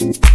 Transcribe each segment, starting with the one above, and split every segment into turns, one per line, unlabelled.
you.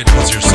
It was your